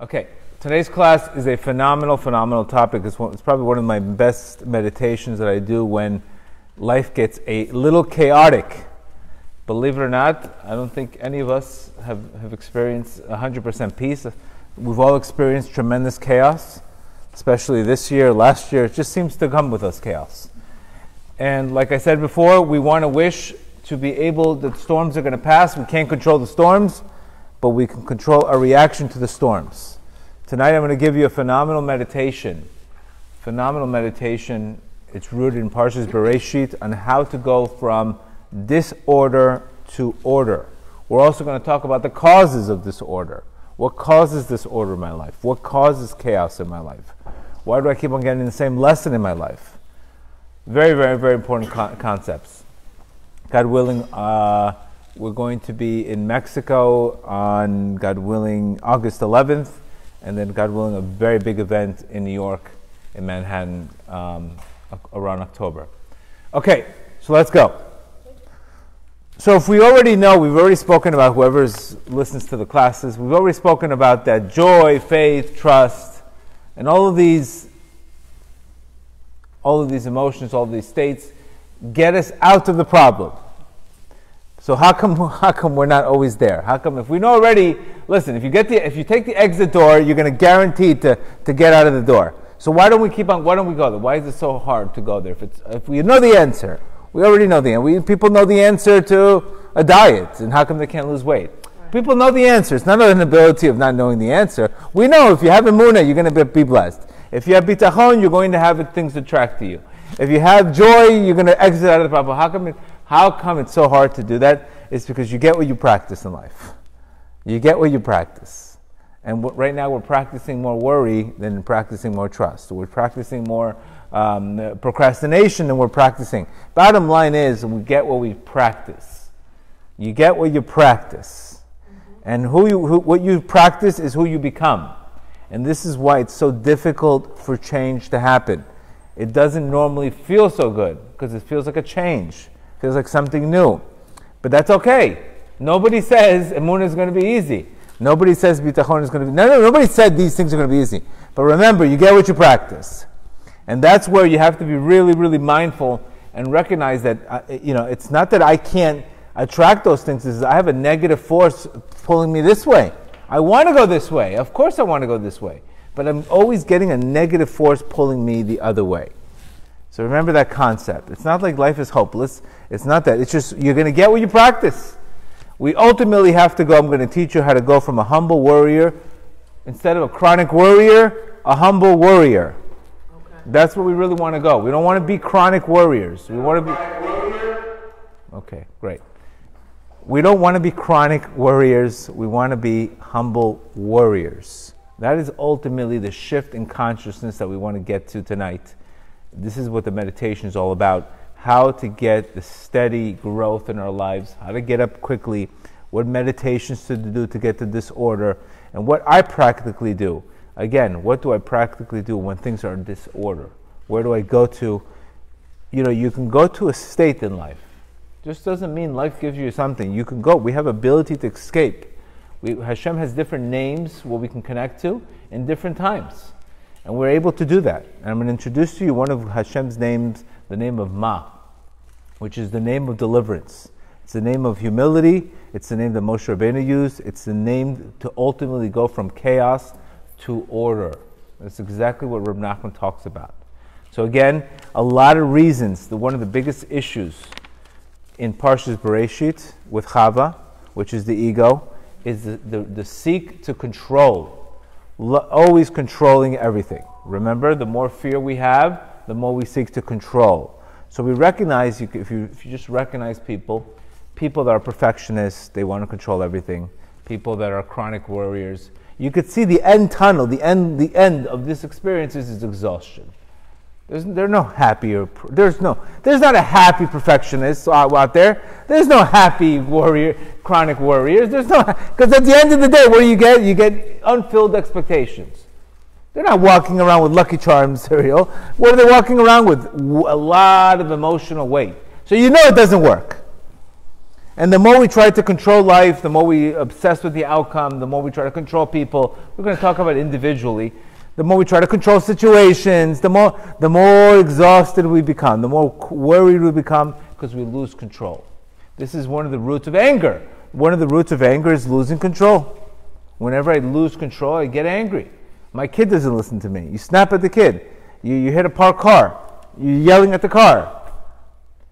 Okay, today's class is a phenomenal, phenomenal topic. It's, one, it's, probably one of my best meditations that I do when life gets a little chaotic. Believe it or not, I don't think any of us have, have experienced 100% peace. We've all experienced tremendous chaos, especially this year, last year. It just seems to come with us chaos. And like I said before, we want to wish to be able, the storms are going to pass. We can't control the storms but we can control our reaction to the storms. Tonight I'm going to give you a phenomenal meditation. Phenomenal meditation. It's rooted in Parshas Bereshit on how to go from disorder to order. We're also going to talk about the causes of disorder. What causes disorder in my life? What causes chaos in my life? Why do I keep on getting the same lesson in my life? Very, very, very important co- concepts. God willing, uh, we're going to be in Mexico on, God willing, August 11th, and then, God willing, a very big event in New York, in Manhattan, um, around October. Okay, so let's go. So, if we already know, we've already spoken about whoever listens to the classes, we've already spoken about that joy, faith, trust, and all of these, all of these emotions, all of these states get us out of the problem. So how come how come we're not always there? How come if we know already? Listen, if you get the if you take the exit door, you're going to guarantee to to get out of the door. So why don't we keep on? Why don't we go there? Why is it so hard to go there? If it's if we know the answer, we already know the answer. We, people know the answer to a diet, and how come they can't lose weight? People know the answer. It's not an ability of not knowing the answer. We know if you have Emunah, you're going to be blessed. If you have bitachon, you're going to have things attract to you. If you have joy, you're going to exit out of the problem. How come? It, how come it's so hard to do that? It's because you get what you practice in life. You get what you practice. And right now we're practicing more worry than practicing more trust. We're practicing more um, procrastination than we're practicing. Bottom line is, we get what we practice. You get what you practice. And who you, who, what you practice is who you become. And this is why it's so difficult for change to happen. It doesn't normally feel so good because it feels like a change feels like something new. But that's okay. Nobody says Emunah is going to be easy. Nobody says Bitachon is going to be. No, no, nobody said these things are going to be easy. But remember, you get what you practice. And that's where you have to be really, really mindful and recognize that, uh, you know, it's not that I can't attract those things, it's I have a negative force pulling me this way. I want to go this way. Of course, I want to go this way. But I'm always getting a negative force pulling me the other way. So remember that concept. It's not like life is hopeless. It's not that. It's just you're going to get what you practice. We ultimately have to go. I'm going to teach you how to go from a humble warrior, instead of a chronic warrior, a humble warrior. Okay. That's where we really want to go. We don't want to be chronic warriors. We want to be. Okay, great. We don't want to be chronic warriors. We want to be humble warriors. That is ultimately the shift in consciousness that we want to get to tonight. This is what the meditation is all about how to get the steady growth in our lives, how to get up quickly, what meditations to do to get to this order, and what I practically do. Again, what do I practically do when things are in disorder? Where do I go to? You know, you can go to a state in life. Just doesn't mean life gives you something. You can go. We have ability to escape. We, Hashem has different names what we can connect to in different times. And we're able to do that. And I'm going to introduce to you one of Hashem's names, the name of Ma, which is the name of deliverance. It's the name of humility. It's the name that Moshe Rabbeinu used. It's the name to ultimately go from chaos to order. That's exactly what Reb Nachman talks about. So again, a lot of reasons. The, one of the biggest issues in Parshas Bereshit with Chava, which is the ego, is the, the, the seek to control always controlling everything. Remember, the more fear we have, the more we seek to control. So we recognize, if you, if you just recognize people, people that are perfectionists, they want to control everything. People that are chronic warriors, you could see the end tunnel, the end, the end of this experience is exhaustion. There's, there's no happier. There's no. There's not a happy perfectionist out, out there. There's no happy warrior, chronic warriors. There's no because at the end of the day, what do you get? You get unfilled expectations. They're not walking around with Lucky Charms cereal. What are they walking around with? A lot of emotional weight. So you know it doesn't work. And the more we try to control life, the more we obsess with the outcome, the more we try to control people. We're going to talk about individually. The more we try to control situations, the more, the more exhausted we become, the more worried we become because we lose control. This is one of the roots of anger. One of the roots of anger is losing control. Whenever I lose control, I get angry. My kid doesn't listen to me. You snap at the kid. You, you hit a parked car. You're yelling at the car.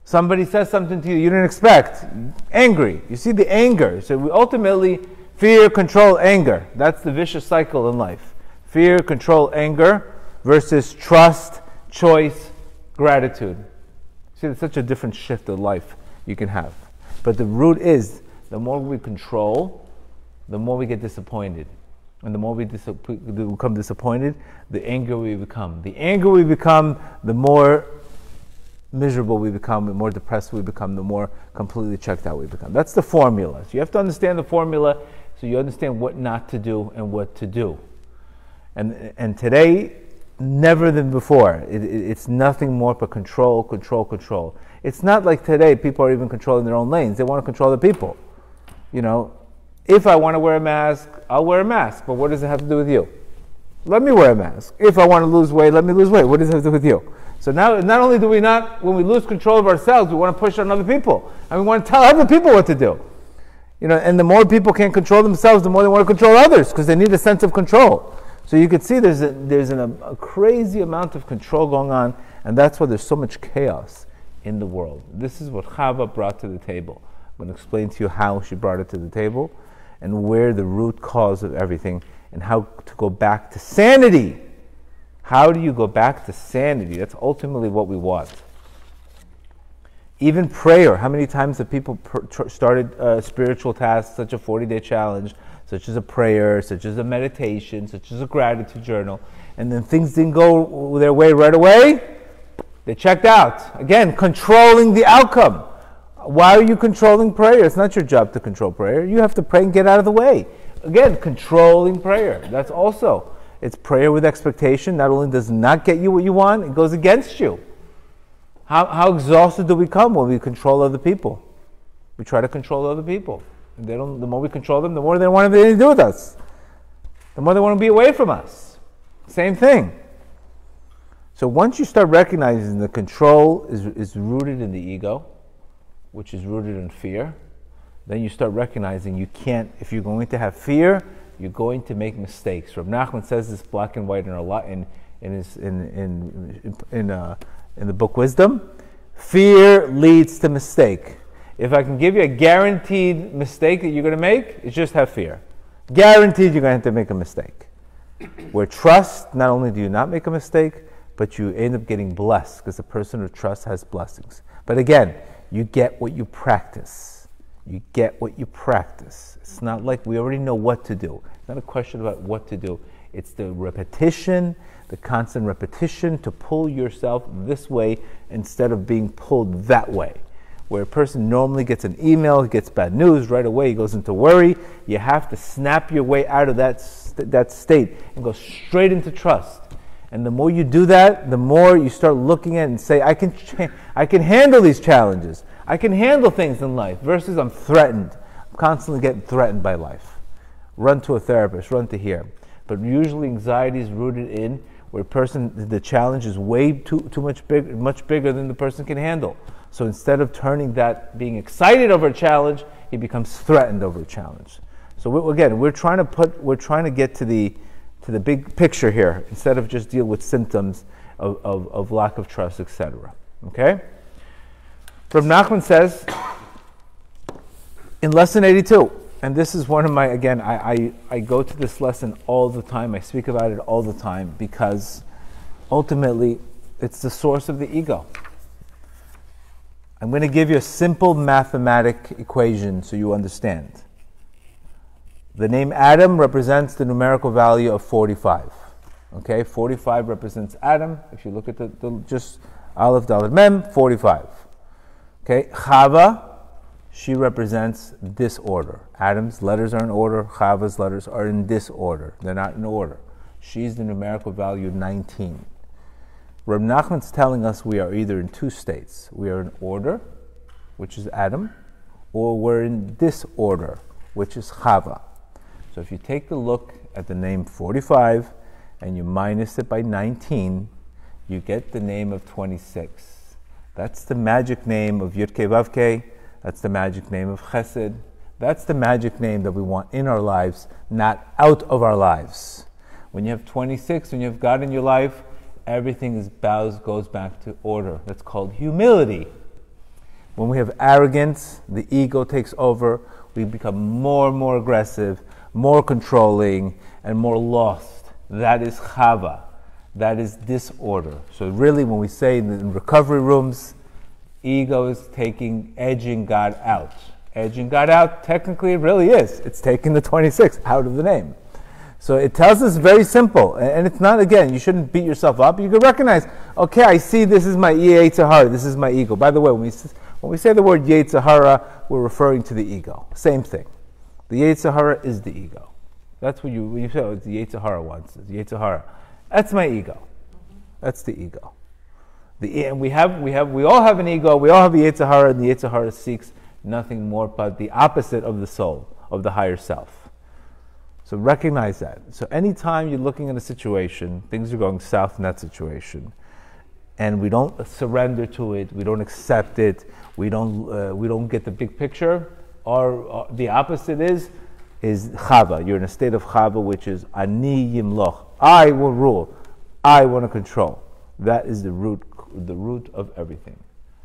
Somebody says something to you you didn't expect. Angry. You see the anger. So we ultimately fear, control, anger. That's the vicious cycle in life. Fear, control, anger versus trust, choice, gratitude. See, it's such a different shift of life you can have. But the root is the more we control, the more we get disappointed. And the more we dis- become disappointed, the angrier we become. The angrier we become, the more miserable we become, the more depressed we become, the more completely checked out we become. That's the formula. So you have to understand the formula so you understand what not to do and what to do. And, and today, never than before, it, it, it's nothing more but control, control, control. It's not like today people are even controlling their own lanes. They want to control the people. You know, if I want to wear a mask, I'll wear a mask. But what does it have to do with you? Let me wear a mask. If I want to lose weight, let me lose weight. What does it have to do with you? So now, not only do we not, when we lose control of ourselves, we want to push on other people. And we want to tell other people what to do. You know, and the more people can't control themselves, the more they want to control others because they need a sense of control. So you can see there's, a, there's an, a crazy amount of control going on, and that's why there's so much chaos in the world. This is what Chava brought to the table. I'm going to explain to you how she brought it to the table and where the root cause of everything and how to go back to sanity. How do you go back to sanity? That's ultimately what we want. Even prayer. How many times have people pr- started uh, spiritual tasks, such a 40 day challenge, such as a prayer, such as a meditation, such as a gratitude journal, and then things didn't go their way right away? They checked out. Again, controlling the outcome. Why are you controlling prayer? It's not your job to control prayer. You have to pray and get out of the way. Again, controlling prayer. That's also, it's prayer with expectation. Not only does not get you what you want, it goes against you. How, how exhausted do we come when we control other people? We try to control other people. And they don't, the more we control them, the more they want anything to do with us. The more they want to be away from us. Same thing. So once you start recognizing the control is, is rooted in the ego, which is rooted in fear, then you start recognizing you can't, if you're going to have fear, you're going to make mistakes. Rab Nachman says this black and white in, a lot, in, in, his, in, in, in, uh, in the book Wisdom. Fear leads to mistake. If I can give you a guaranteed mistake that you're going to make, it's just have fear. Guaranteed you're going to have to make a mistake. Where trust, not only do you not make a mistake, but you end up getting blessed because the person of trust has blessings. But again, you get what you practice. You get what you practice. It's not like we already know what to do. It's not a question about what to do. It's the repetition, the constant repetition to pull yourself this way instead of being pulled that way. Where a person normally gets an email, gets bad news, right away he goes into worry. You have to snap your way out of that, that state and go straight into trust. And the more you do that, the more you start looking at and say, I can, I can handle these challenges. I can handle things in life versus I'm threatened. I'm constantly getting threatened by life. Run to a therapist, run to here. But usually anxiety is rooted in where person, the challenge is way too, too much, big, much bigger than the person can handle. So instead of turning that, being excited over a challenge, he becomes threatened over a challenge. So we, again, we're trying to put, we're trying to get to the, to the big picture here instead of just deal with symptoms of, of, of lack of trust, etc. Okay? Rab Nachman says in lesson 82, and this is one of my, again, I, I, I go to this lesson all the time, I speak about it all the time because ultimately it's the source of the ego. I'm going to give you a simple mathematic equation so you understand. The name Adam represents the numerical value of 45. Okay, 45 represents Adam. If you look at the, the just Aleph Dalet Mem, 45. Okay, Chava, she represents disorder. Adam's letters are in order, Chava's letters are in disorder. They're not in order. She's the numerical value 19. Reb Nachman's telling us we are either in two states. We are in order, which is Adam, or we're in disorder, which is Chava. So if you take a look at the name 45 and you minus it by 19, you get the name of 26. That's the magic name of Yudke Vavke. That's the magic name of Chesed. That's the magic name that we want in our lives, not out of our lives. When you have 26, when you have God in your life, everything is bows goes back to order. That's called humility. When we have arrogance, the ego takes over. We become more and more aggressive, more controlling, and more lost. That is chava. That is disorder. So really, when we say in, recovery rooms, ego is taking edging God out. Edging God out, technically, it really is. It's taking the 26 out of the name. So it tells us very simple, and it's not again. You shouldn't beat yourself up. You can recognize, okay, I see this is my Yetzirah, this is my ego. By the way, when we when we say the word Yetzirah, we're referring to the ego. Same thing. The Yetzirah is the ego. That's what you you say oh, the Yetzirah wants. The Yetzirah, that's my ego. That's the ego. The, and we have we have we all have an ego. We all have a Yetzirah, and the Yetzirah seeks nothing more but the opposite of the soul of the higher self. So recognize that. So anytime you're looking at a situation, things are going south in that situation, and we don't surrender to it, we don't accept it, we don't uh, we don't get the big picture. Or, or, uh, the opposite is is chava. You're in a state of chava, which is ani yimloch. I will rule. I want to control. That is the root the root of everything.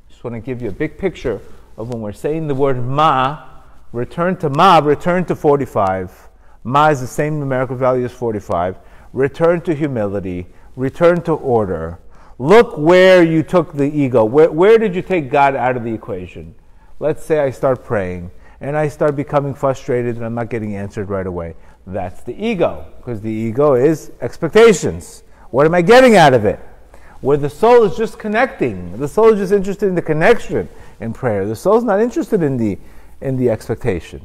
Just want to give you a big picture of when we're saying the word ma. Return to ma. Return to forty-five Ma is the same numerical value as 45. Return to humility. Return to order. Look where you took the ego. Where, where did you take God out of the equation? Let's say I start praying and I start becoming frustrated and I'm not getting answered right away. That's the ego, because the ego is expectations. What am I getting out of it? Where the soul is just connecting. The soul is just interested in the connection in prayer. The soul is not interested in the, in the expectation.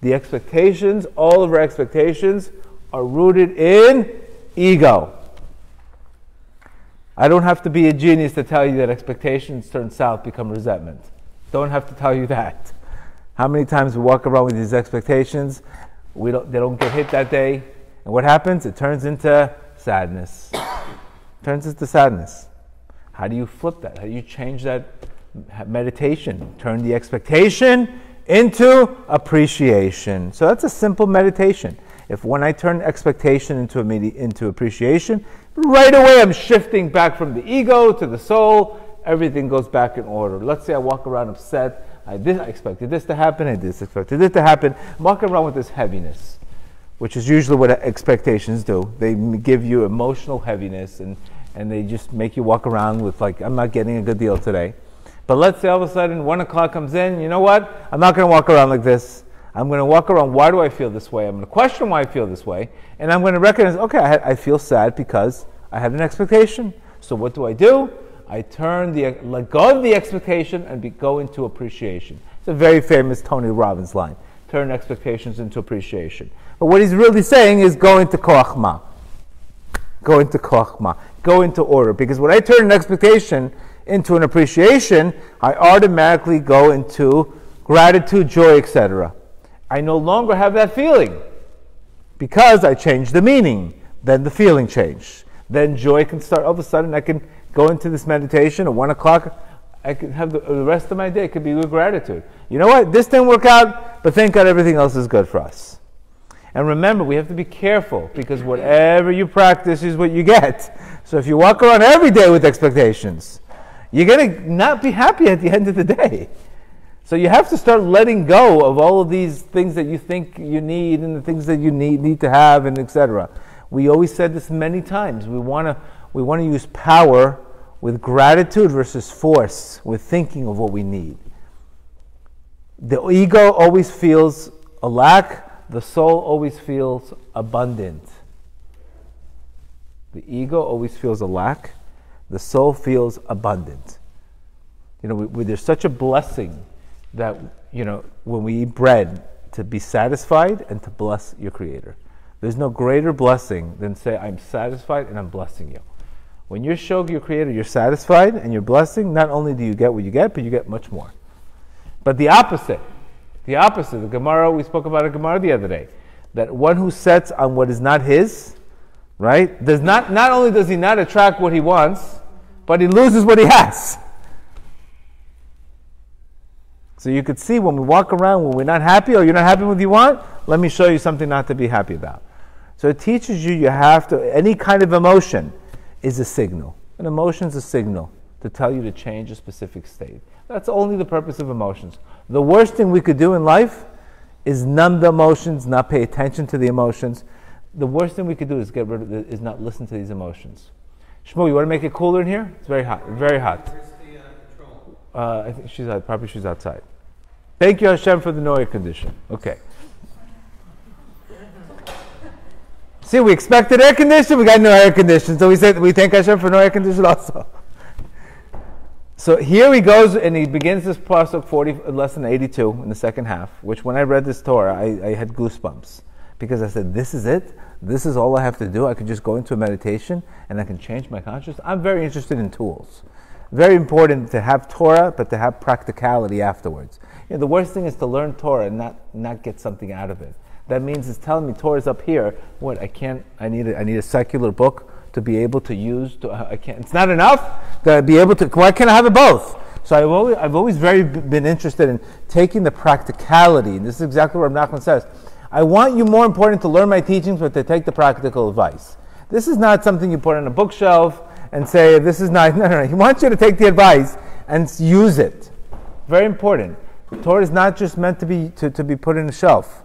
The expectations, all of our expectations, are rooted in ego. I don't have to be a genius to tell you that expectations turn south, become resentment. Don't have to tell you that. How many times we walk around with these expectations, we don't, they don't get hit that day, and what happens? It turns into sadness. turns into sadness. How do you flip that? How do you change that meditation? Turn the expectation into appreciation. So that's a simple meditation. If when I turn expectation into, into appreciation, right away I'm shifting back from the ego to the soul. Everything goes back in order. Let's say I walk around upset. I, this, I expected this to happen. I this expected this to happen. Walking around with this heaviness, which is usually what expectations do. They give you emotional heaviness and, and they just make you walk around with like, I'm not getting a good deal today. But let's say all of a sudden one o'clock comes in, you know what? I'm not going to walk around like this. I'm going to walk around, why do I feel this way? I'm going to question why I feel this way. And I'm going to recognize, okay, I, I feel sad because I had an expectation. So what do I do? I turn the, let go of the expectation and be, go into appreciation. It's a very famous Tony Robbins line. Turn expectations into appreciation. But what he's really saying is go into koachma. Go into koachma. Go into order. Because when I turn an expectation into an appreciation, I automatically go into gratitude, joy, etc. I no longer have that feeling because I changed the meaning. Then the feeling changed. Then joy can start. All of a sudden, I can go into this meditation at one o'clock. I can have the, the rest of my day could be with gratitude. You know what? This didn't work out, but thank God everything else is good for us. And remember, we have to be careful because whatever you practice is what you get. So if you walk around every day with expectations, you're going to not be happy at the end of the day. So you have to start letting go of all of these things that you think you need and the things that you need need to have and etc. We always said this many times. We want to we want to use power with gratitude versus force, with thinking of what we need. The ego always feels a lack, the soul always feels abundant. The ego always feels a lack, the soul feels abundant. You know, we, we, there's such a blessing that, you know, when we eat bread, to be satisfied and to bless your Creator. There's no greater blessing than say, I'm satisfied and I'm blessing you. When you show your Creator you're satisfied and you're blessing, not only do you get what you get, but you get much more. But the opposite, The opposite. The Gemara, we spoke about a Gemara the other day. That one who sets on what is not his, right, does not, not only does he not attract what he wants, but he loses what he has. So you could see when we walk around, when we're not happy or you're not happy with what you want, let me show you something not to be happy about. So it teaches you you have to, any kind of emotion is a signal. An emotion is a signal to tell you to change a specific state. That's only the purpose of emotions. The worst thing we could do in life is numb the emotions, not pay attention to the emotions. The worst thing we could do is get rid of the, is not listen to these emotions. Shmuel, you want to make it cooler in here? It's very hot. Very hot. Uh, I think she's out, probably she's outside. Thank you, Hashem, for the no air condition. Okay. See, we expected air conditioning, we got no air conditioning. So we said we thank Hashem for no air conditioning also. So here he goes and he begins this pasuk 40, lesson 82 in the second half, which when I read this Torah, I, I had goosebumps because I said, This is it. This is all I have to do. I can just go into a meditation and I can change my consciousness. I'm very interested in tools. Very important to have Torah, but to have practicality afterwards. You know, the worst thing is to learn Torah and not, not get something out of it. That means it's telling me Torah's up here. What I can't. I need. A, I need a secular book to be able to use. To, I can't. It's not enough to be able to. Why can't I have it both? So I've always, I've always very been interested in taking the practicality. And this is exactly what Nachman says. I want you more important to learn my teachings, but to take the practical advice. This is not something you put on a bookshelf and say, this is not, no, no, no. He wants you to take the advice and use it. Very important. Torah is not just meant to be, to, to be put in a shelf.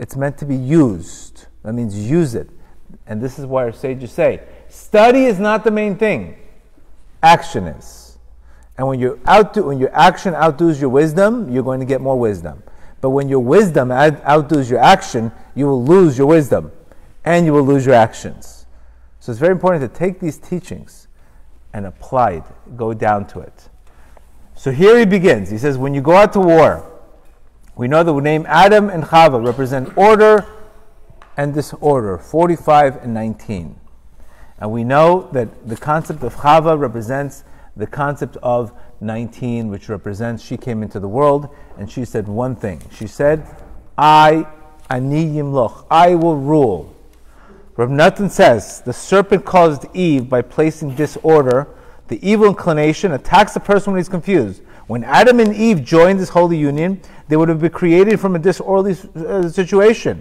It's meant to be used. That means use it. And this is why our sages say study is not the main thing, action is. And when, you outdo, when your action outdoes your wisdom, you're going to get more wisdom. But when your wisdom outdoes your action, you will lose your wisdom and you will lose your actions. So it's very important to take these teachings and apply it, go down to it. So here he begins. He says, When you go out to war, we know the name Adam and Chava represent order and disorder, 45 and 19. And we know that the concept of Chava represents the concept of 19, which represents she came into the world and she said one thing. She said, I, ani yimloch, I will rule. Rav Natan says the serpent caused Eve by placing disorder. The evil inclination attacks the person when he's confused. When Adam and Eve joined this holy union, they would have been created from a disorderly uh, situation.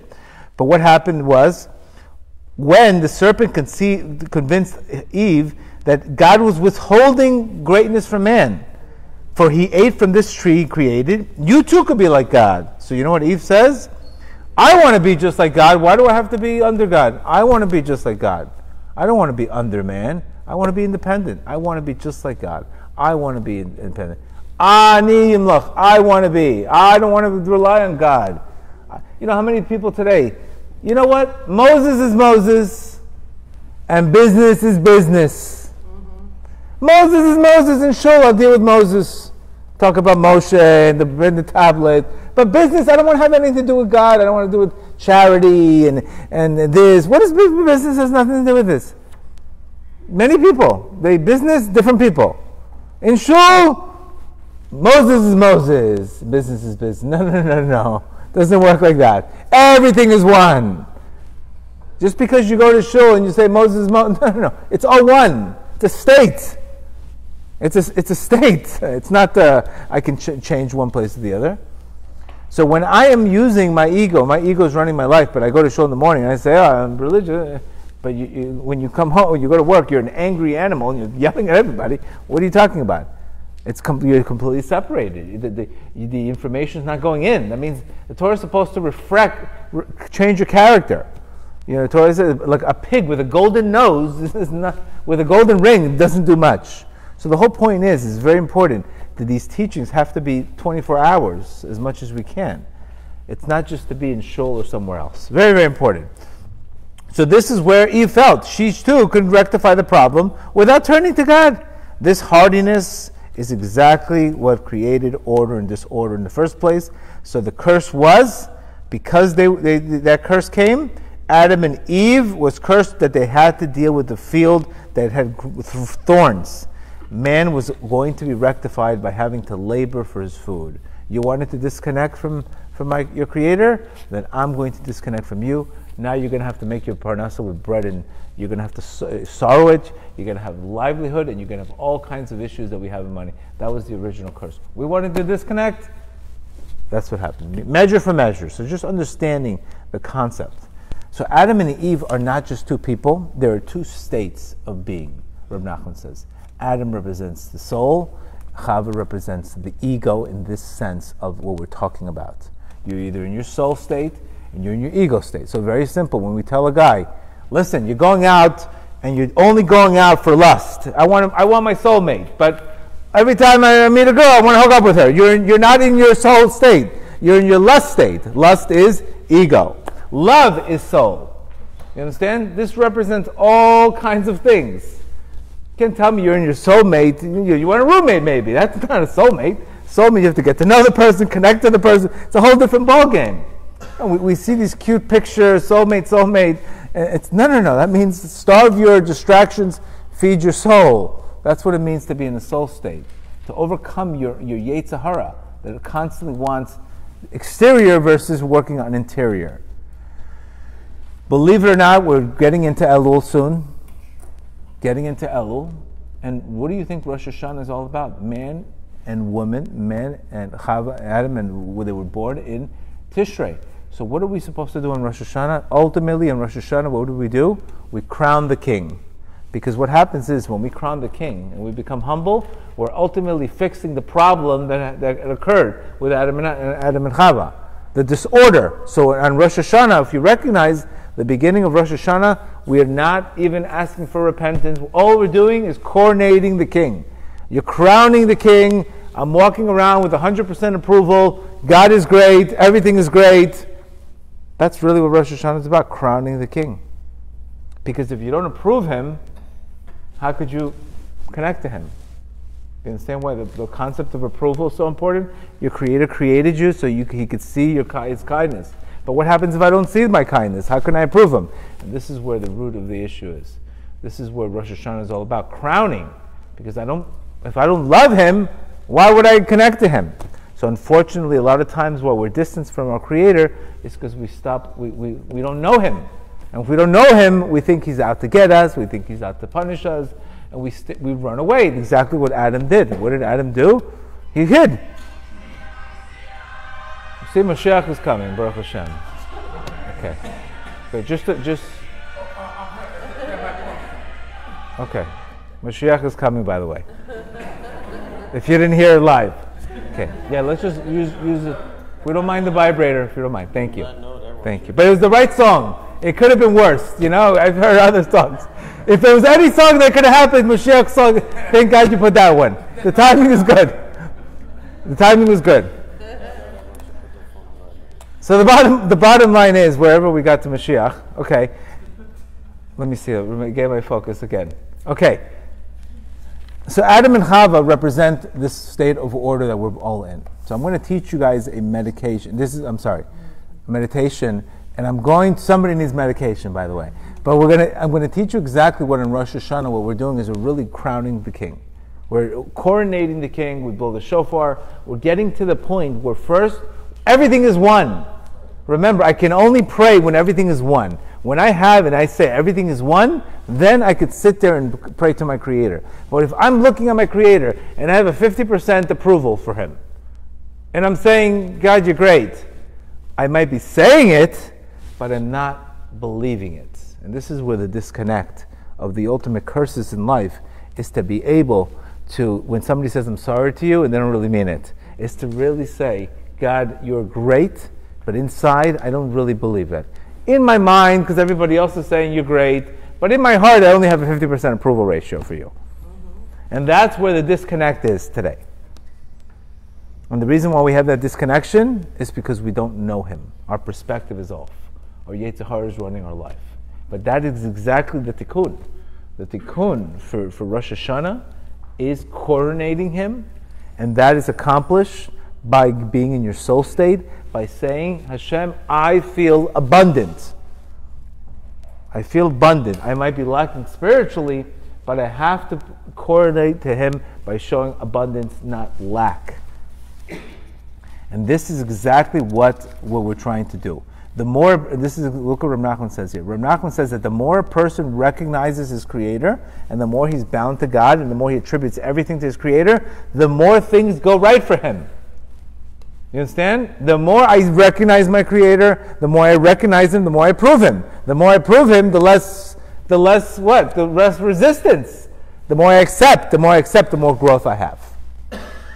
But what happened was, when the serpent conceived, convinced Eve that God was withholding greatness from man, for he ate from this tree created, you too could be like God. So you know what Eve says? I want to be just like God. Why do I have to be under God? I want to be just like God. I don't want to be under man. I want to be independent. I want to be just like God. I want to be independent. Ani yimlach. I want to be. I don't want to rely on God. You know how many people today, you know what? Moses is Moses, and business is business. Mm-hmm. Moses is Moses, and sure, I'll deal with Moses. Talk about Moshe and the, and the tablet. But business, I don't want to have anything to do with God. I don't want to do with charity and, and this. What is business? Business has nothing to do with this. Many people, they business, different people. In shul, Moses is Moses, business is business. No, no, no, no. No. Doesn't work like that. Everything is one. Just because you go to shul and you say Moses is Moses, no, no, no. It's all one. It's a state. It's a, it's a state. It's not uh, I can ch- change one place to the other. So when I am using my ego, my ego is running my life, but I go to shul in the morning and I say, oh, I'm religious. But you, you, when you come home, you go to work, you're an angry animal and you're yelling at everybody. What are you talking about? It's com- you're completely separated. The, the, the information is not going in. That means the Torah is supposed to reflect, re- change your character. You know, the Torah says like a pig with a golden nose, not, with a golden ring, doesn't do much. So the whole point is, it's very important that these teachings have to be 24 hours as much as we can. It's not just to be in shul or somewhere else. Very, very important. So this is where Eve felt. She too could rectify the problem without turning to God. This hardiness is exactly what created order and disorder in the first place. So the curse was, because they, they, that curse came, Adam and Eve was cursed that they had to deal with the field that had thorns. Man was going to be rectified by having to labor for his food. You wanted to disconnect from, from my, your creator? Then I'm going to disconnect from you. Now you're going to have to make your parnasa with bread and you're going to have to uh, sorrow it. You're going to have livelihood and you're going to have all kinds of issues that we have in money. That was the original curse. We wanted to disconnect. That's what happened. Measure for measure. So just understanding the concept. So Adam and Eve are not just two people, there are two states of being, Reb Nachman says. Adam represents the soul, Chava represents the ego in this sense of what we're talking about. You're either in your soul state and you're in your ego state. So very simple. When we tell a guy, listen, you're going out and you're only going out for lust. I want, I want my soulmate, but every time I meet a girl, I want to hook up with her. You're, you're not in your soul state. You're in your lust state. Lust is ego. Love is soul. You understand? This represents all kinds of things. You can't tell me you're in your soulmate. You, you want a roommate, maybe. That's not a soulmate. Soulmate, you have to get to know the person, connect to the person. It's a whole different ballgame. We, we see these cute pictures, soulmate, soulmate. Eh, it's no, no, no. That means starve your distractions, feed your soul. That's what it means to be in the soul state. To overcome your, your Yetzer Hara that it constantly wants exterior versus working on interior. Believe it or not, we're getting into Elul soon. Getting into Elul. And what do you think Rosh Hashanah is all about? Man and woman, man and Chava, Adam, and where they were born in Tishrei. So what are we supposed to do in Rosh Hashanah? Ultimately, in Rosh Hashanah, what do we do? We crown the king. Because what happens is when we crown the king and we become humble, we're ultimately fixing the problem that, that occurred with Adam and, Adam and Chava, the disorder. So on Rosh Hashanah, if you recognize the beginning of Rosh Hashanah, we are not even asking for repentance. All we're doing is coronating the king. You're crowning the king. I'm walking around with 100% approval. God is great. Everything is great. That's really what Rosh Hashanah is about, crowning the king. Because if you don't approve him, how could you connect to him? You understand why the, the concept of approval is so important? Your creator created you so you, he could see your, his kindness. But what happens if I don't see my kindness? How can I approve him? And this is where the root of the issue is. This is where Rosh Hashanah is all about crowning. Because I don't, if I don't love him, why would I connect to him? So unfortunately, a lot of times while we're distanced from our Creator, it's because we stop, we, we, we don't know Him. And if we don't know Him, we think He's out to get us, we think He's out to punish us, and we, st- we run away. Exactly what Adam did. What did Adam do? He hid. See, Mashiach is coming, Baruch Hashem. Okay. Okay, just, to, just. Okay. Mashiach is coming, by the way. If you didn't hear it live. Okay. Yeah, let's just use use it. We don't mind the vibrator if you don't mind. Thank you. Thank you. But it was the right song. It could have been worse. You know, I've heard other songs. If there was any song that could have happened, Mashiach's song, thank God you put that one. The timing is good. The timing was good. So the bottom, the bottom line is wherever we got to Mashiach, okay, let me see, get my focus again. Okay, so Adam and Chava represent this state of order that we're all in. So I'm going to teach you guys a medication. This is, I'm sorry, meditation, and I'm going. Somebody needs medication, by the way. But we're going to. I'm going to teach you exactly what in Rosh Hashanah. What we're doing is we're really crowning the king. We're coronating the king. We blow the shofar. We're getting to the point where first everything is one. Remember, I can only pray when everything is one. When I have and I say everything is one, then I could sit there and pray to my Creator. But if I'm looking at my Creator and I have a 50% approval for Him, and I'm saying, God, you're great, I might be saying it, but I'm not believing it. And this is where the disconnect of the ultimate curses in life is to be able to, when somebody says, I'm sorry to you, and they don't really mean it, is to really say, God, you're great, but inside, I don't really believe it in my mind, because everybody else is saying you're great, but in my heart, I only have a 50% approval ratio for you. Mm-hmm. And that's where the disconnect is today. And the reason why we have that disconnection is because we don't know Him. Our perspective is off. Our Yetzer Hara is running our life. But that is exactly the tikkun. The tikkun for, for Rosh Hashanah is coronating Him, and that is accomplished by being in your soul state, by saying, Hashem, I feel abundant. I feel abundant. I might be lacking spiritually, but I have to coordinate to Him by showing abundance, not lack. And this is exactly what, what we're trying to do. The more, this is, look what Ram Nachman says here. Ram Nachman says that the more a person recognizes his creator, and the more he's bound to God, and the more he attributes everything to his creator, the more things go right for him. You understand? The more I recognize my creator, the more I recognize him, the more I prove him. The more I prove him, the less, the less what? The less resistance. The more I accept, the more I accept, the more growth I have.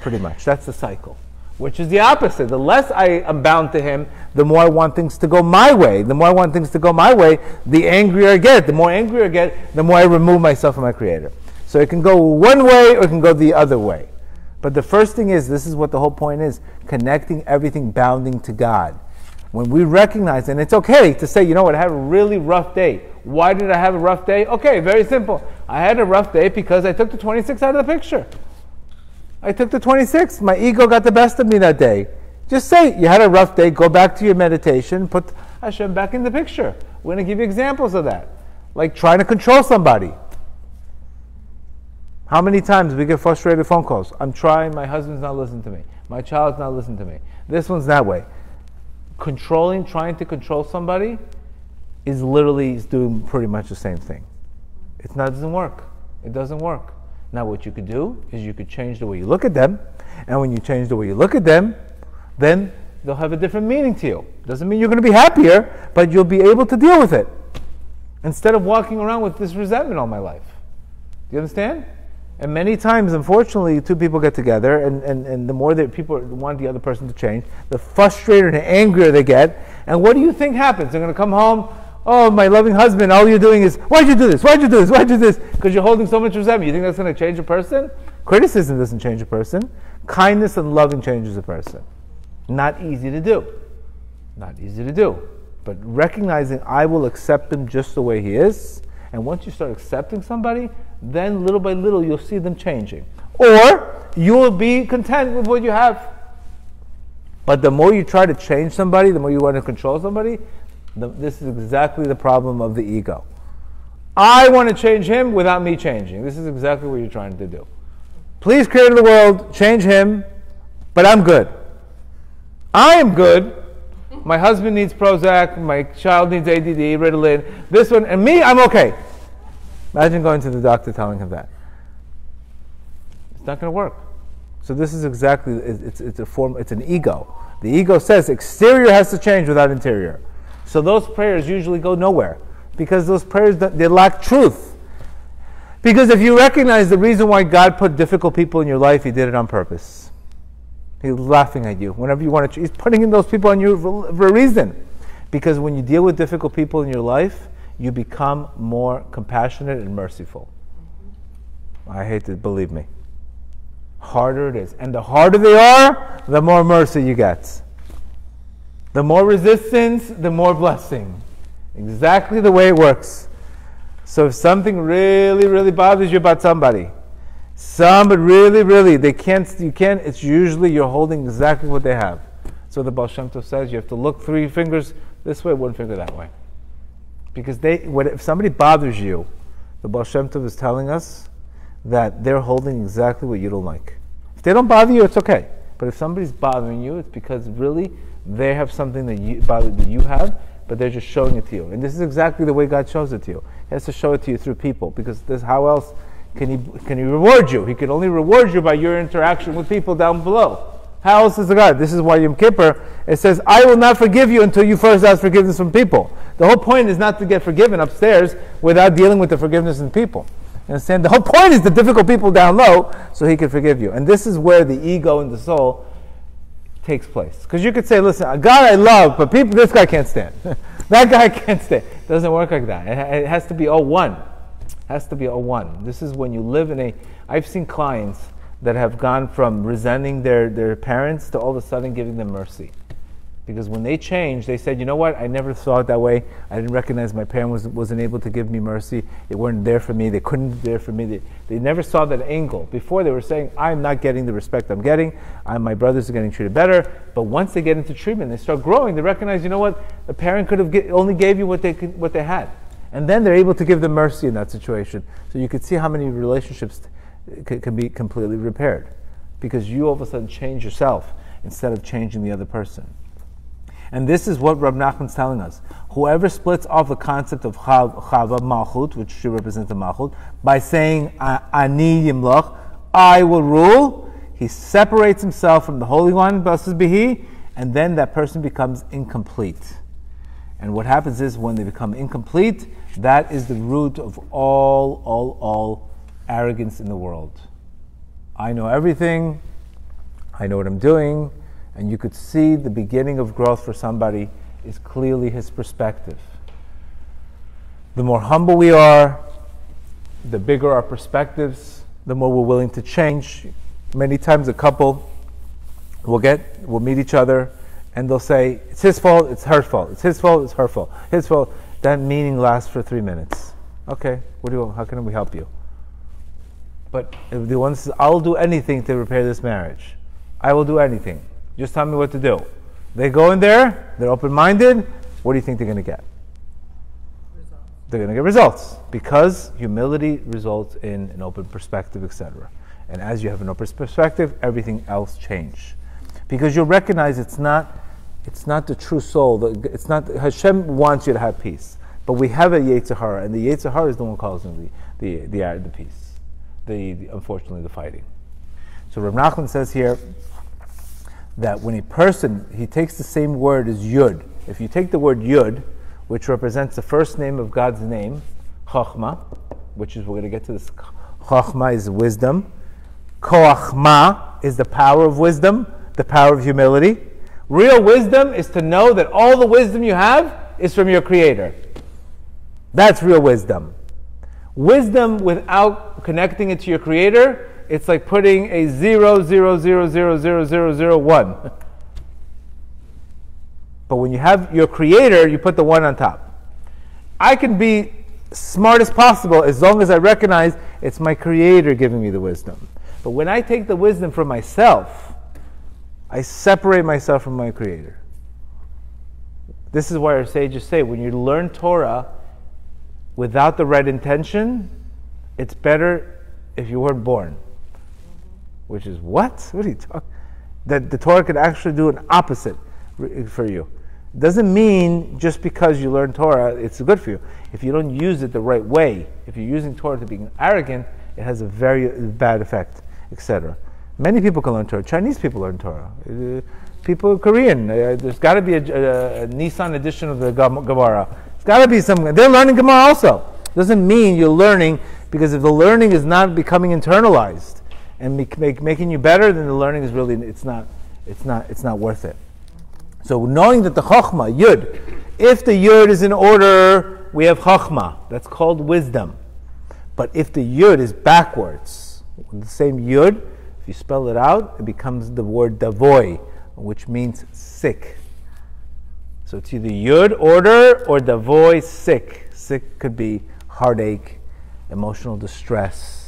Pretty much. That's the cycle which is the opposite. The less I am bound to him, the more I want things to go my way. The more I want things to go my way, the angrier I get. The more angry I get, the more I remove myself from my creator. So it can go one way or it can go the other way. But the first thing is this is what the whole point is connecting everything bounding to God. When we recognize, and it's okay to say, you know what, I had a really rough day. Why did I have a rough day? Okay, very simple. I had a rough day because I took the 26 out of the picture. I took the 26. My ego got the best of me that day. Just say you had a rough day. Go back to your meditation. Put Hashem back in the picture. We're going to give you examples of that. Like trying to control somebody. How many times we get frustrated phone calls? I'm trying, my husband's not listening to me. My child's not listening to me. This one's that way. Controlling, trying to control somebody is literally doing pretty much the same thing. It doesn't work. It doesn't work. Now, what you could do is you could change the way you look at them, and when you change the way you look at them, then they'll have a different meaning to you. Doesn't mean you're going to be happier, but you'll be able to deal with it instead of walking around with this resentment all my life. Do you understand? And many times, unfortunately, two people get together, and, and, and the more that people want the other person to change, the frustrated and angrier they get. And what do you think happens? They're going to come home, Oh, my loving husband, all you're doing is, why'd you do this? Why'd you do this? Why'd you do this? Because you're holding so much resentment. You think that's going to change a person? Criticism doesn't change a person. Kindness and loving changes a person. Not easy to do. Not easy to do. But recognizing I will accept him just the way he is. And once you start accepting somebody, then little by little you'll see them changing. Or you will be content with what you have. But the more you try to change somebody, the more you want to control somebody, the, this is exactly the problem of the ego. I want to change him without me changing. This is exactly what you're trying to do. Please, creator of the world, change him, but I'm good. I am good. My husband needs Prozac. My child needs ADD, Ritalin. This one, and me, I'm okay. Imagine going to the doctor telling him that. It's not going to work. So this is exactly it's, it's a form. It's an ego. The ego says exterior has to change without interior. So those prayers usually go nowhere because those prayers they lack truth. Because if you recognize the reason why God put difficult people in your life, He did it on purpose. He's laughing at you whenever you want to. He's putting in those people on you for, for a reason. Because when you deal with difficult people in your life, you become more compassionate and merciful. I hate to believe me. Harder it is. And the harder they are, the more mercy you get. The more resistance, the more blessing. Exactly the way it works. So if something really, really bothers you about somebody, somebody really, really, they can't, you can't, it's usually you're holding exactly what they have. So the Baal Shem Tov says you have to look three fingers this way, one finger that way. Because they, when, if somebody bothers you, the Baal Shem Tov is telling us that they're holding exactly what you don't like. If they don't bother you, it's okay. But if somebody's bothering you, it's because really they have something that you, that you have, but they're just showing it to you. And this is exactly the way God shows it to you. He has to show it to you through people because this, how else can he, can he reward you? He can only reward you by your interaction with people down below. How else is God? This is why Yom Kippur, it says, I will not forgive you until you first ask forgiveness from people. The whole point is not to get forgiven upstairs without dealing with the forgiveness in people. You understand? The whole point is the difficult people down low so he can forgive you. And this is where the ego and the soul takes place. Because you could say, listen, a God I love, but people, this guy can't stand. that guy can't stand. It doesn't work like that. It, has to be all one. It has to be all one. This is when you live in a. I've seen clients that have gone from resenting their, their parents to all of a sudden giving them mercy. Because when they changed, they said, you know what, I never saw it that way. I didn't recognize my parent was, wasn't able to give me mercy. They weren't there for me. They couldn't be there for me. They, they never saw that angle. Before they were saying, I'm not getting the respect I'm getting. I'm, my brothers are getting treated better. But once they get into treatment, they start growing. They recognize, you know what, the parent could have get, only gave you what they, could, what they had. And then they're able to give them mercy in that situation. So you could see how many relationships can be completely repaired. Because you all of a sudden change yourself instead of changing the other person. And this is what Rab Nachman's telling us. Whoever splits off the concept of Chava Malchut, which should represent the Malchut, by saying Ani Yimloch, I will rule, he separates himself from the Holy One, be He, and then that person becomes incomplete. And what happens is when they become incomplete, that is the root of all, all, all arrogance in the world. I know everything, I know what I'm doing, and you could see the beginning of growth for somebody is clearly his perspective. The more humble we are, the bigger our perspectives, the more we're willing to change. Many times a couple will get will meet each other and they'll say, It's his fault, it's her fault, it's his fault, it's her fault, his fault. That meaning lasts for three minutes. Okay, what do you how can we help you? But if the one says, I'll do anything to repair this marriage. I will do anything. Just tell me what to do. They go in there, they're open minded. What do you think they're going to get? Results. They're going to get results because humility results in an open perspective, etc. And as you have an open perspective, everything else changes. Because you'll recognize it's not, it's not the true soul. It's not Hashem wants you to have peace, but we have a Yetzer Hara, and the Yetzer Hara is the one causing the the the, the peace, the, the unfortunately the fighting. So Rav Nachman says here, that when a person, he takes the same word as Yud. If you take the word Yud, which represents the first name of God's name, Chachma, which is, we're going to get to this, Chachma is wisdom. Koachma is the power of wisdom, the power of humility. Real wisdom is to know that all the wisdom you have is from your Creator. That's real wisdom. Wisdom without connecting it to your Creator it's like putting a zero, zero, zero, zero, zero, zero, zero, one. But when you have your creator, you put the one on top. I can be smart as possible as long as I recognize it's my creator giving me the wisdom. But when I take the wisdom from myself, I separate myself from my creator. This is why our sages say when you learn Torah without the right intention, it's better if you weren't born which is what? What are you talking? That the Torah could actually do an opposite for you. Doesn't mean just because you learn Torah, it's good for you. If you don't use it the right way, if you're using Torah to be arrogant, it has a very bad effect, etc. Many people can learn Torah. Chinese people learn Torah. Uh, people Korean. Uh, there's got to be a, a, a, Nissan edition of the Gemara. It's got to be some. They're learning Gemara also. Doesn't mean you're learning because if the learning is not becoming internalized, and make, make, making you better, then the learning is really it's not it's not it's not worth it. So knowing that the chachma yud, if the yud is in order, we have chachma. That's called wisdom. But if the yud is backwards, the same yud, if you spell it out, it becomes the word davoy, which means sick. So it's either yud order or davoy sick. Sick could be heartache, emotional distress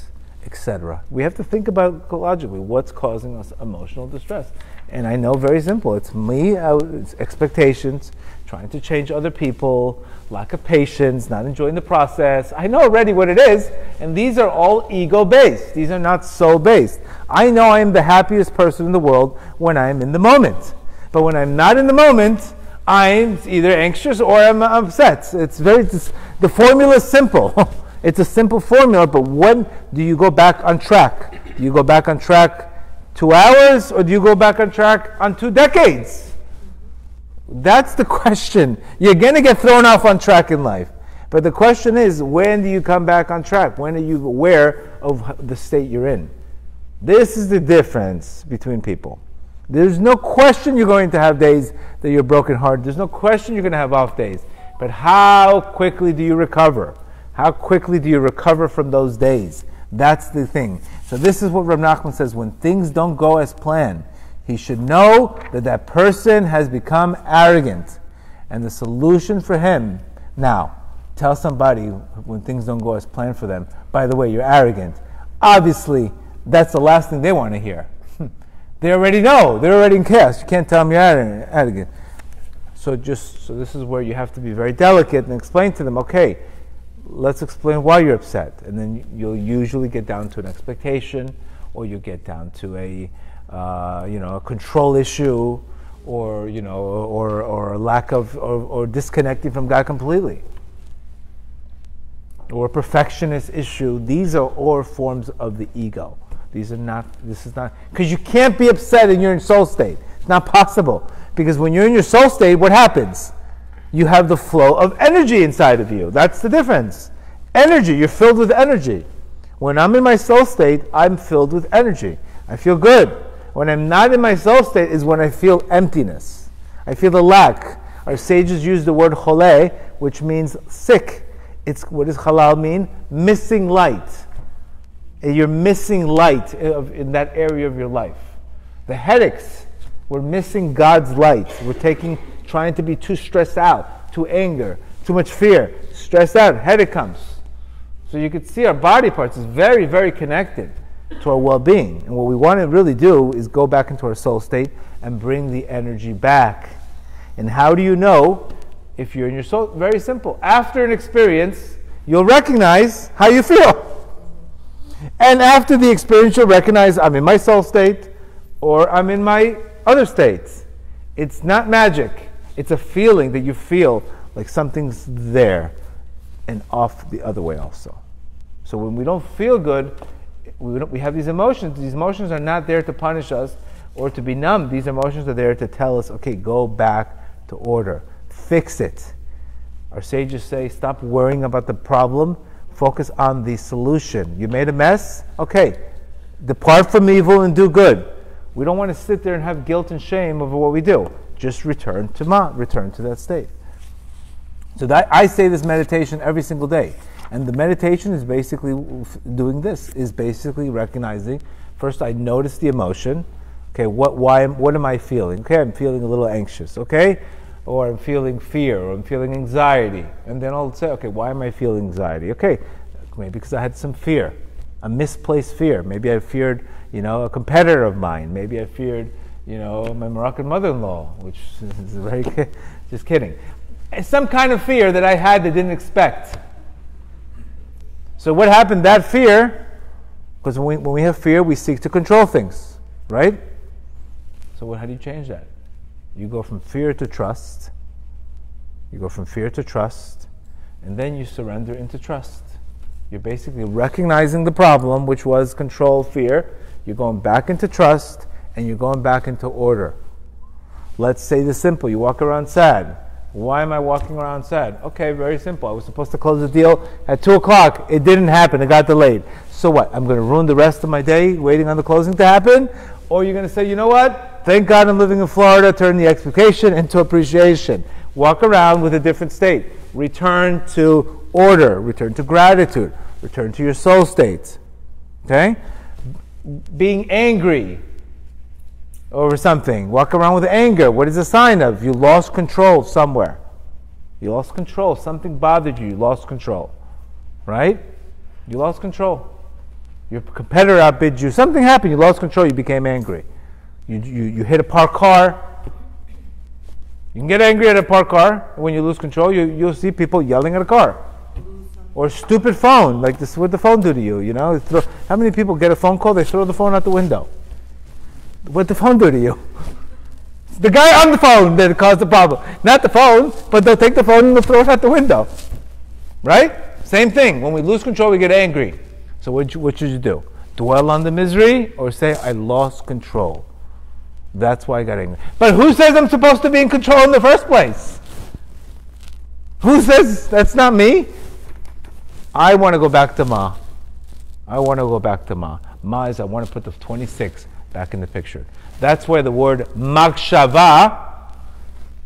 etc. We have to think about logically what's causing us emotional distress. And I know very simple. It's me, uh, it's expectations, trying to change other people, lack of patience, not enjoying the process. I know already what it is, and these are all ego based. These are not soul based. I know I am the happiest person in the world when I am in the moment. But when I'm not in the moment, I'm either anxious or I'm upset. It's very, the formula is simple. It's a simple formula, but when do you go back on track? Do you go back on track two hours or do you go back on track on two decades? That's the question. You're going to get thrown off on track in life. But the question is, when do you come back on track? When are you aware of the state you're in? This is the difference between people. There's no question you're going to have days that you're broken hearted. There's no question you're going to have off days. But how quickly do you recover? How quickly do you recover from those days? That's the thing. So this is what Rab Nachman says: when things don't go as planned, he should know that that person has become arrogant, and the solution for him now. Tell somebody when things don't go as planned for them. By the way, you're arrogant. Obviously, that's the last thing they want to hear. they already know. They're already in chaos. You can't tell them you're arrogant. So just so this is where you have to be very delicate and explain to them. Okay, let's explain why you're upset. And then you'll usually get down to an expectation or you get down to a, uh, you know, a control issue, or you know, or or a lack of or, or disconnecting from God completely, or a perfectionist issue. These are all forms of the ego. These are not. This is not because you can't be upset and you're in your soul state. It's not possible because when you're in your soul state, what happens? You have the flow of energy inside of you. That's the difference. Energy. You're filled with energy. When I'm in my soul state, I'm filled with energy. I feel good. When I'm not in my soul state is when I feel emptiness. I feel the lack. Our sages use the word chole, which means sick. It's what does halal mean? Missing light. You're missing light in that area of your life. The headaches, we're missing God's light. We're taking, trying to be too stressed out, too anger, too much fear, stressed out, headache comes. So you can see our body parts is very, very connected to our well-being. And what we want to really do is go back into our soul state and bring the energy back. And how do you know if you're in your soul? Very simple. After an experience, you'll recognize how you feel. And after the experience, you'll recognize I'm in my soul state or I'm in my other states. It's not magic. It's a feeling that you feel like something's there and off the other way also. So when we don't feel good, we, we have these emotions. These emotions are not there to punish us or to be numb. These emotions are there to tell us, okay, go back to order, fix it. Our sages say, stop worrying about the problem, focus on the solution. You made a mess? Okay, depart from evil and do good. We don't want to sit there and have guilt and shame over what we do. Just return to ma, return to that state. So that I say this meditation every single day. And the meditation is basically doing this, is basically recognizing first I notice the emotion. Okay, what why what am I feeling? Okay, I'm feeling a little anxious, okay? Or I'm feeling fear, or I'm feeling anxiety. And then I'll say, okay, why am I feeling anxiety? Okay, maybe because I had some fear, a misplaced fear. Maybe I feared, you know, a competitor of mine. Maybe I feared, you know, my Moroccan mother-in-law, which is very, just kidding. Some kind of fear that I had that didn't expect. So what happened? That fear, because when we, when we have fear, we seek to control things, right? So what, how do you change that? You go from fear to trust. You go from fear to trust, and then you surrender into trust. You're basically recognizing the problem, which was control, fear. You're going back into trust, and you're going back into order. Let's say the simple. You walk around sad. Why am I walking around sad? Okay, very simple. I was supposed to close the deal at 2 o'clock. It didn't happen. It got delayed. So what? I'm going to ruin the rest of my day waiting on the closing to happen? Or you're going to say, you know what? Thank God I'm living in Florida. Turn the expectation into appreciation. Walk around with a different state. Return to order. Return to gratitude. Return to your soul state. Okay? Being angry over something. Walk around with anger. What is a sign of? You lost control somewhere. You lost control. Something bothered you. You lost control. Right? You lost control. Your competitor outbid you. Something happened. You lost control. You became angry. You, you, you hit a parked car. You can get angry at a parked car. When you lose control, you, you'll see people yelling at a car. Or stupid phone. Like this, what the phone do to you? You know, how many people get a phone call? They throw the phone out the window. What the phone do to you? The guy on the phone that caused the problem. Not the phone, but they'll take the phone and they'll throw it out the window. Right? Same thing. When we lose control, we get angry. So what, what should you do? Dwell on the misery or say, I lost control? That's why I got angry. But who says I'm supposed to be in control in the first place? Who says that's not me? I want to go back to Ma. I want to go back to Ma. Ma is I want to put the 26 back in the picture. That's why the word machshava,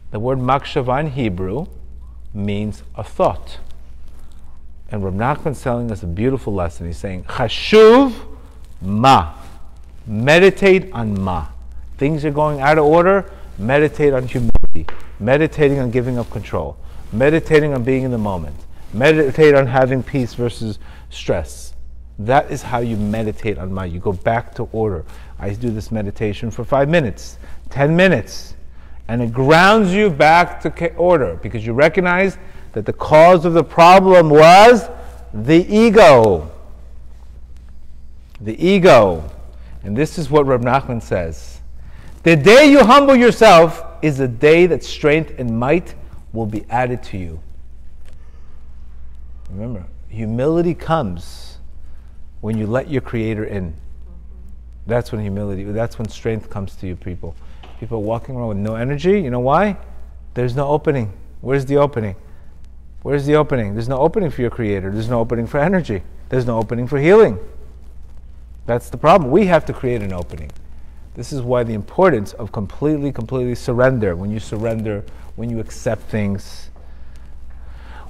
the word machshava in Hebrew, means a thought. And Rav Nachman's telling us a beautiful lesson. He's saying, Chashuv ma. Meditate on ma. Things are going out of order, meditate on humility. Meditating on giving up control. Meditating on being in the moment. Meditate on having peace versus stress. That is how you meditate on ma. You go back to order. I do this meditation for five minutes, 10 minutes, and it grounds you back to order because you recognize that the cause of the problem was the ego. The ego. And this is what Rab Nachman says. The day you humble yourself is the day that strength and might will be added to you. Remember, humility comes when you let your Creator in. That's when humility, that's when strength comes to you, people. People walking around with no energy, you know why? There's no opening. Where's the opening? Where's the opening? There's no opening for your Creator. There's no opening for energy. There's no opening for healing. That's the problem. We have to create an opening. This is why the importance of completely, completely surrender. When you surrender, when you accept things,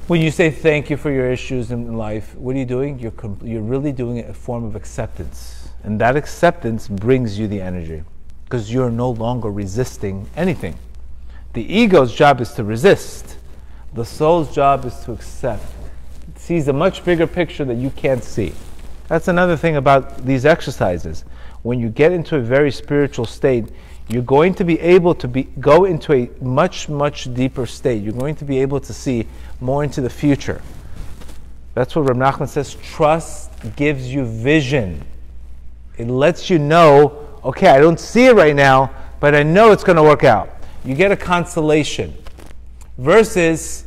when you say thank you for your issues in life, what are you doing? You're, com- you're really doing a form of acceptance. And that acceptance brings you the energy because you're no longer resisting anything. The ego's job is to resist, the soul's job is to accept. It sees a much bigger picture that you can't see. That's another thing about these exercises. When you get into a very spiritual state, you're going to be able to be, go into a much, much deeper state. You're going to be able to see more into the future. That's what Rab Nachman says trust gives you vision. It lets you know, okay, I don't see it right now, but I know it's going to work out. You get a consolation. Versus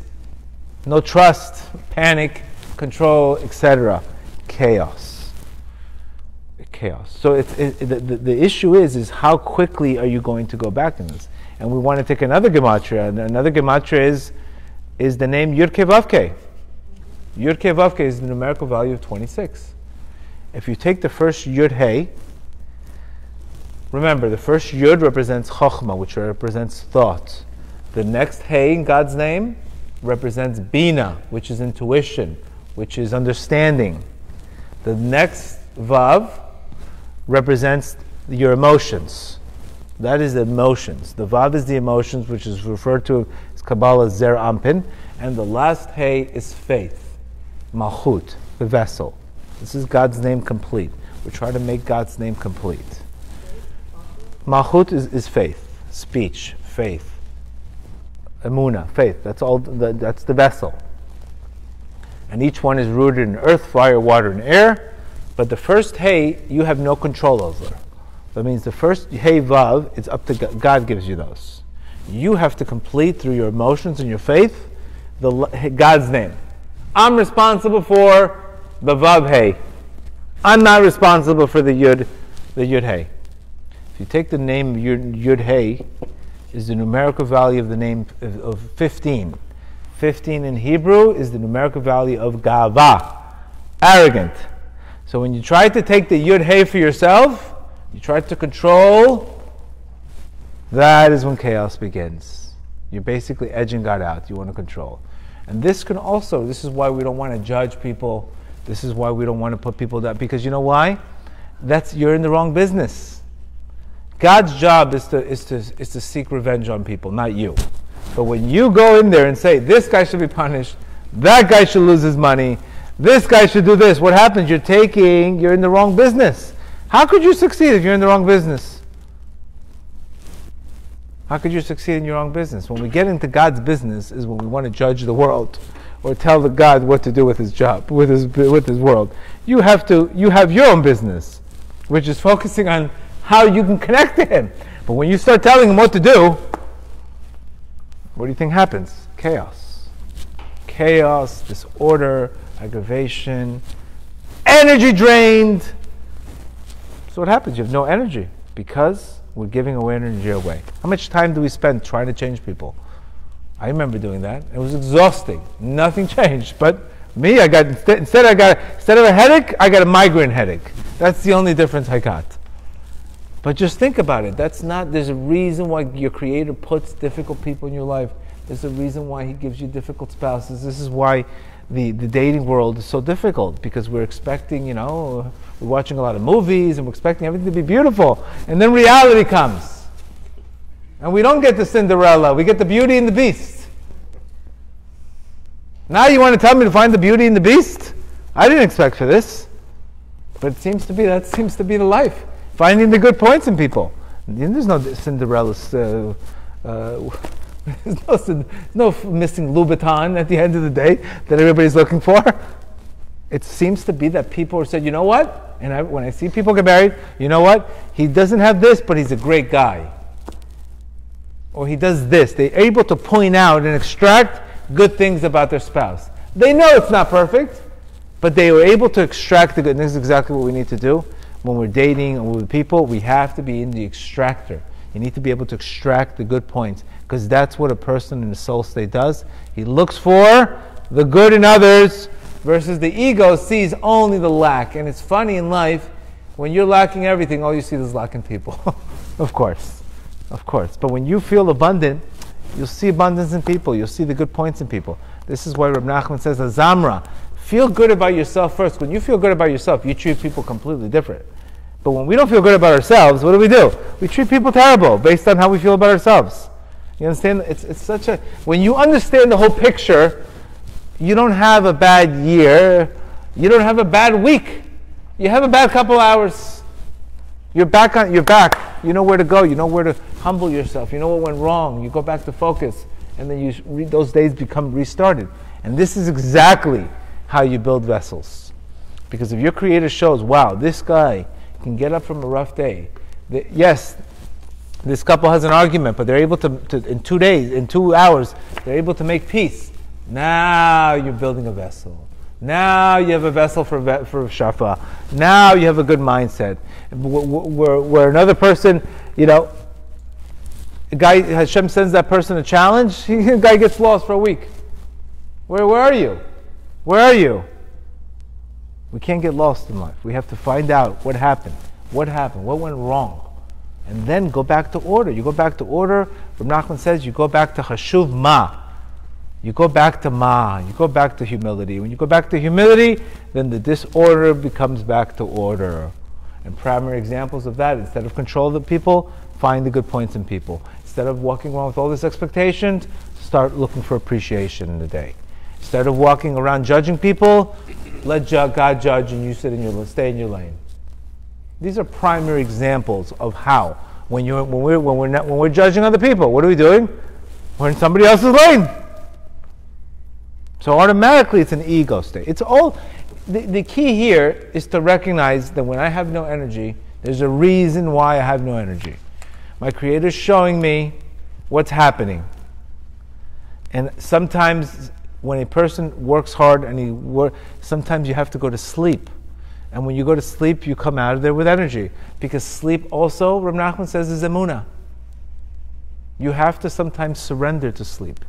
no trust, panic, control, etc. Chaos chaos. So it, the, the, the, issue is, is how quickly are you going to go back in this? And we want to take another gematria. And another gematria is, is the name Yud Kei Vav Kei. Yurke Vavke is the numerical value of 26. If you take the first Yud Hey, remember the first Yud represents Chokhmah, which represents thought. The next Hey in God's name represents Bina, which is intuition, which is understanding. The next Vav represents your emotions. That is the emotions. The Vav is the emotions, which is referred to as Kabbalah Zeir Anpin. And the last Hey is faith, Malchut, the vessel. This is God's name complete. We try to make God's name complete. Malchut is, is faith, speech, faith. Emuna, faith. That's all. The, that's the vessel. And each one is rooted in earth, fire, water, and air. But the first hey, you have no control over. That means the first hey vav, it's up to God. God gives you those. You have to complete through your emotions and your faith the God's name. I'm responsible for the vav hey. I'm not responsible for the yud, the yud hey. If you take the name yud, hey, is the numerical value of the name of, of 15. 15 in Hebrew is the numerical value of gava, arrogant. So when you try to take the Yud Hey for yourself, you try to control, that is when chaos begins. You're basically edging God out. You want to control. And this can also, this is why we don't want to judge people. This is why we don't want to put people down. Because you know why? That's you're in the wrong business. God's job is to, is to, is to seek revenge on people, not you. But when you go in there and say, this guy should be punished, that guy should lose his money, this guy should do this. What happens? You're taking, you're in the wrong business. How could you succeed if you're in the wrong business? How could you succeed in your wrong business? When we get into God's business is when we want to judge the world or tell the God what to do with his job, with his, with his world. You have to, you have your own business, which is focusing on how you can connect to him. But when you start telling him what to do, what do you think happens? Chaos. Chaos, disorder, aggravation, energy drained. So what happens? You have no energy because we're giving away energy away. How much time do we spend trying to change people? I remember doing that. It was exhausting. Nothing changed. But me, I got instead, I got instead of a headache, I got a migraine headache. That's the only difference I got. But just think about it. That's not there's a reason why your creator puts difficult people in your life. There's a reason why he gives you difficult spouses. This is why the, the dating world is so difficult because we're expecting, you know, we're watching a lot of movies and we're expecting everything to be beautiful. And then reality comes. And we don't get the Cinderella, we get the beauty and the beast. Now you want to tell me to find the beauty in the beast? I didn't expect for this. But it seems to be that seems to be the life. Finding the good points in people. There's no Cinderella uh, uh, there's no, no missing Louboutin at the end of the day that everybody's looking for. It seems to be that people are said, you know what? And I, when I see people get married, you know what? He doesn't have this, but he's a great guy. Or he does this. They're able to point out and extract good things about their spouse. They know it's not perfect, but they were able to extract the good. And this is exactly what we need to do when we're dating with people. We have to be in the extractor. You need to be able to extract the good points because that's what a person in the soul state does. He looks for the good in others versus the ego sees only the lack. And it's funny in life, when you're lacking everything, all you see is lacking people. of course. Of course. But when you feel abundant, you'll see abundance in people. You'll see the good points in people. This is why Reb Nachman says, Azamra, feel good about yourself first. When you feel good about yourself, you treat people completely different. But when we don't feel good about ourselves, what do we do? We treat people terrible based on how we feel about ourselves. You understand? It's, it's such a, when you understand the whole picture, you don't have a bad year, you don't have a bad week, you have a bad couple hours. You're back on, you're back. You know where to go. You know where to humble yourself. You know what went wrong. You go back to focus, and then you read those days become restarted. And this is exactly how you build vessels, because if your creator shows, wow, this guy can get up from a rough day. The, yes, this couple has an argument, but they're able to, to, in two days, in two hours, they're able to make peace. Now you're building a vessel. Now you have a vessel for, for shefa. Now you have a good mindset. Where, where another person, you know, a guy, Hashem sends that person a challenge, the guy gets lost for a week. Where, where are you? Where are you? We can't get lost in life. We have to find out what happened. What happened? What went wrong? And then go back to order. You go back to order. From Nachman says you go back to Chashuv Ma. You go back to Ma. You go back to humility. When you go back to humility, then the disorder becomes back to order. And primary examples of that, instead of control the people, find the good points in people. Instead of walking around with all these expectations, start looking for appreciation in the day. Instead of walking around judging people, let God judge and you sit in your stay in your lane. These are primary examples of how when you when we're when we're not, when we're judging other people, what are we doing? We're in somebody else's lane. So automatically it's an ego state. It's all the, the key here is to recognize that when I have no energy, there's a reason why I have no energy. My creator is showing me what's happening. And sometimes when a person works hard and he work, sometimes you have to go to sleep. And when you go to sleep, you come out of there with energy. Because sleep also, Rav Nachman says, is emuna. You have to sometimes surrender to sleep.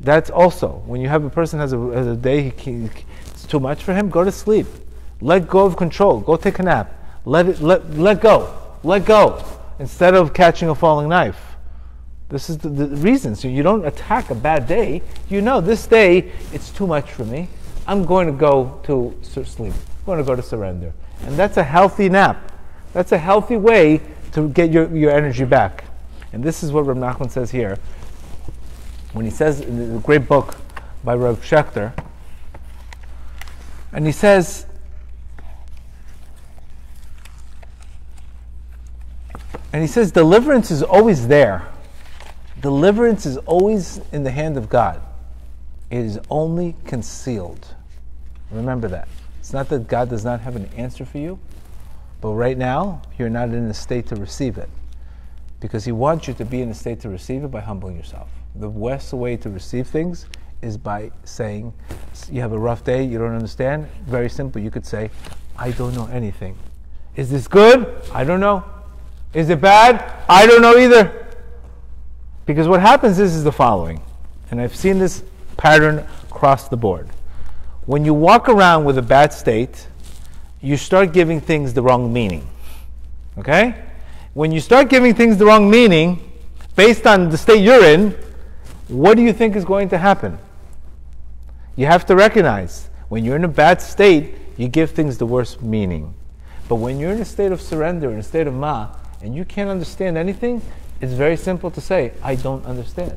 That's also, when you have a person has a, has a day, he, it's too much for him, go to sleep. Let go of control. Go take a nap. Let, it, let, let go. Let go. Instead of catching a falling knife. This is the, the reason. So you don't attack a bad day. You know, this day, it's too much for me. I'm going to go to sleep. Going to go to surrender. And that's a healthy nap. That's a healthy way to get your, your energy back. And this is what Rav Nachman says here. When he says in the great book by Rav Schechter, and he says, and he says, deliverance is always there. Deliverance is always in the hand of God. It is only concealed. Remember that. It's not that God does not have an answer for you, but right now, you're not in a state to receive it. Because He wants you to be in a state to receive it by humbling yourself. The best way to receive things is by saying, You have a rough day, you don't understand. Very simple. You could say, I don't know anything. Is this good? I don't know. Is it bad? I don't know either. Because what happens is, is the following, and I've seen this pattern across the board. When you walk around with a bad state, you start giving things the wrong meaning. Okay? When you start giving things the wrong meaning, based on the state you're in, what do you think is going to happen? You have to recognize when you're in a bad state, you give things the worst meaning. But when you're in a state of surrender, in a state of ma, and you can't understand anything, it's very simple to say, I don't understand.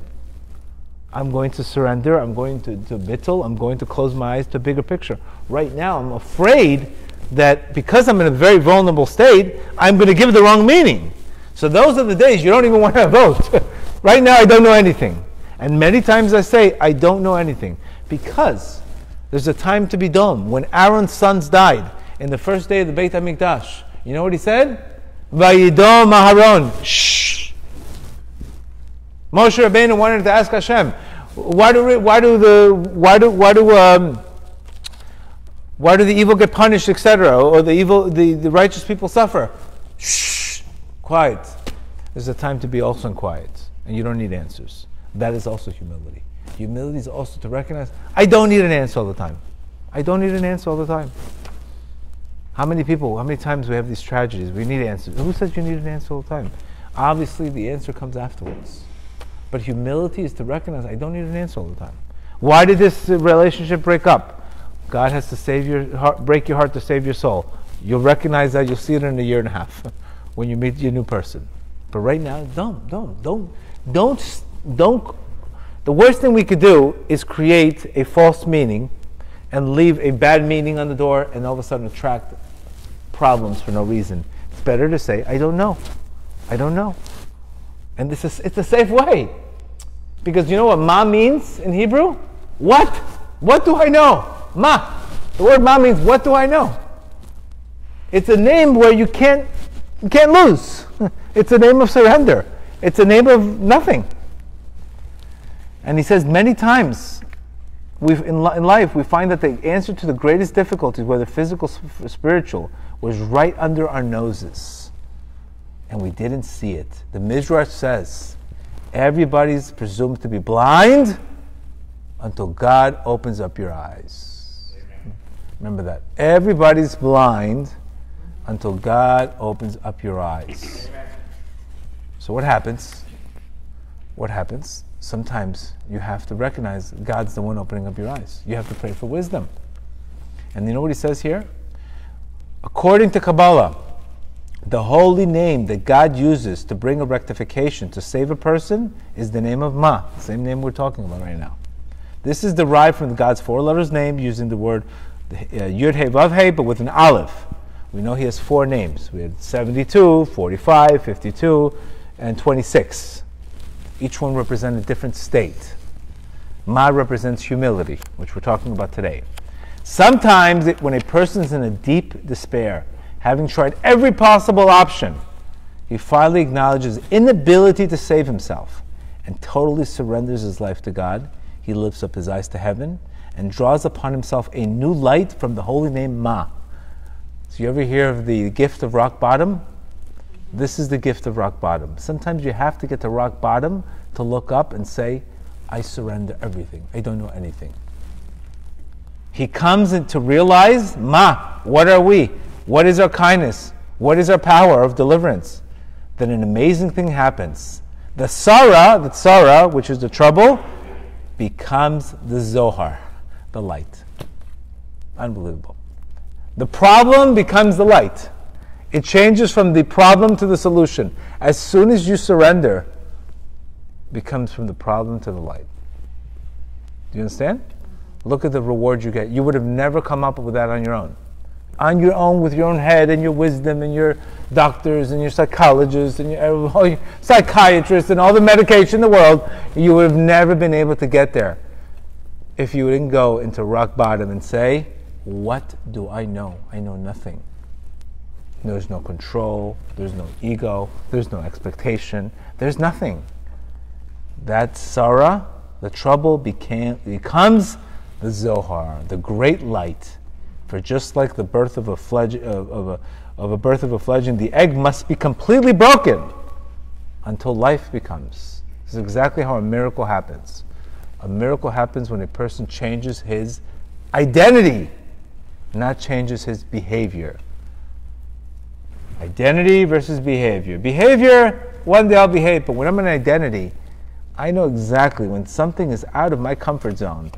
I'm going to surrender, I'm going to, to bittul, I'm going to close my eyes to a bigger picture. Right now, I'm afraid that because I'm in a very vulnerable state, I'm going to give the wrong meaning. So those are the days you don't even want to vote. right now, I don't know anything. And many times I say, I don't know anything. Because There's a time to be dumb. When Aaron's sons died in the first day of the Beit HaMikdash, you know what he said? Vayidom Aharon. Shh. Moshe Rabbeinu wanted to ask Hashem, why do, why do the, why do, why do, um, why do the evil get punished, etc., or the evil, the, the righteous people suffer? Shh, quiet. There's a time to be also in quiet, and you don't need answers. That is also humility. Humility is also to recognize I don't need an answer all the time. I don't need an answer all the time. How many people, how many times we have these tragedies? We need answers. Who says you need an answer all the time? Obviously, the answer comes afterwards. But humility is to recognize I don't need an answer all the time. Why did this uh, relationship break up? God has to save your heart, break your heart to save your soul. You'll recognize that. You'll see it in a year and a half when you meet your new person. But right now, don't, don't, don't, don't, don't. The worst thing we could do is create a false meaning and leave a bad meaning on the door and all of a sudden attract problems for no reason. It's better to say, I don't know. I don't know. And this is, it's a safe way. Because you know what ma means in Hebrew? What? What do I know? Ma. The word ma means what do I know? It's a name where you can't you can't lose. it's a name of surrender. It's a name of nothing. And he says many times we've, in, in life we find that the answer to the greatest difficulties, whether physical or spiritual, was right under our noses. And we didn't see it. The Midrash says everybody's presumed to be blind until God opens up your eyes. Remember that. Everybody's blind until God opens up your eyes. So, what happens? What happens? Sometimes you have to recognize God's the one opening up your eyes. You have to pray for wisdom. And you know what he says here? According to Kabbalah, the holy name that God uses to bring a rectification, to save a person, is the name of Ma, same name we're talking about right now. This is derived from God's four letters name using the word uh, Yud He Vav He, but with an Aleph. We know he has four names. We had 72, 45, 52, and 26. Each one represents a different state. Ma represents humility, which we're talking about today. Sometimes, it, when a person is in a deep despair, having tried every possible option, he finally acknowledges inability to save himself and totally surrenders his life to God. He lifts up his eyes to heaven and draws upon himself a new light from the holy name Ma. So, you ever hear of the gift of rock bottom? This is the gift of rock bottom. Sometimes you have to get to rock bottom to look up and say, I surrender everything. I don't know anything. He comes in to realize, Ma, what are we? What is our kindness? What is our power of deliverance? Then an amazing thing happens. The Tzarah, the Tzarah, which is the trouble, becomes the Zohar the light. Unbelievable. The problem becomes the light. It changes from the problem to the solution. As soon as you surrender, becomes from the problem to the light. Do you understand? Look at the reward you get. You would have never come up with that on your own. On your own, with your own head and your wisdom and your doctors and your psychologists and your, your psychiatrists and all the medication in the world, you would have never been able to get there if you didn't go into rock bottom and say, What do I know? I know nothing. There's no control, there's no ego, there's no expectation, there's nothing. That Tzarah, the trouble became, becomes the Zohar, the great light. For just like the birth of a, fledg- of, of, a, of a birth of a fledgling, the egg must be completely broken until life becomes. This is exactly how a miracle happens. A miracle happens when a person changes his identity, not changes his behavior. Identity versus behavior. Behavior, one day I'll behave, but when I'm in identity, I know exactly when something is out of my comfort zone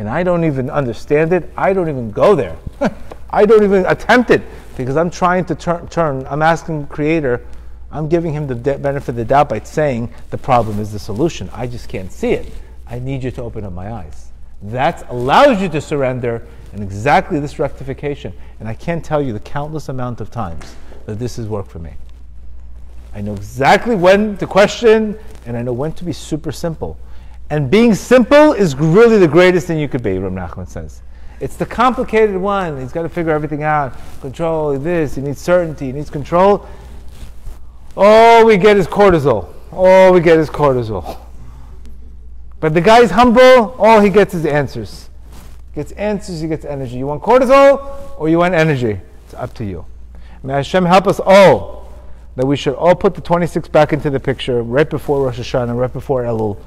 and I don't even understand it, I don't even go there. I don't even attempt it because I'm trying to turn, turn I'm asking Creator, I'm giving him the benefit of the doubt by saying the problem is the solution. I just can't see it. I need you to open up my eyes. That allows you to surrender and exactly this rectification. And I can't tell you the countless amount of times that this has worked for me. I know exactly when to question and I know when to be super simple. And being simple is really the greatest thing you could be, Rav Nachman says. It's the complicated one. He's got to figure everything out. Control this. He needs certainty. He needs control. All we get is cortisol. All we get is cortisol. But the guy's humble. All he gets is answers. Gets answers. He gets energy. You want cortisol or you want energy? It's up to you. May Hashem help us all that we should all put the 26 back into the picture right before Rosh Hashanah, right before Elul.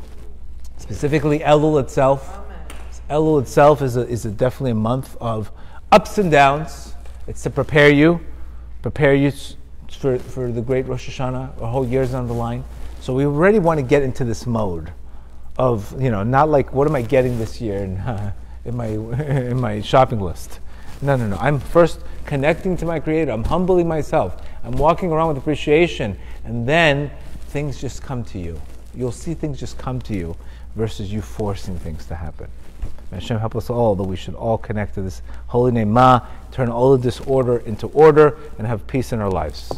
Specifically, Elul itself. Elul itself is, a, is a definitely a month of ups and downs. It's to prepare you, prepare you for, for the great Rosh Hashanah, a whole year's on the line. So we already want to get into this mode of, you know, not like, what am I getting this year in, uh, in, my, in my shopping list? No, no, no. I'm first connecting to my Creator. I'm humbling myself. I'm walking around with appreciation. And then things just come to you. You'll see things just come to you versus you forcing things to happen. May Hashem help us all that we should all connect to this holy name Ma, turn all of disorder into order, and have peace in our lives.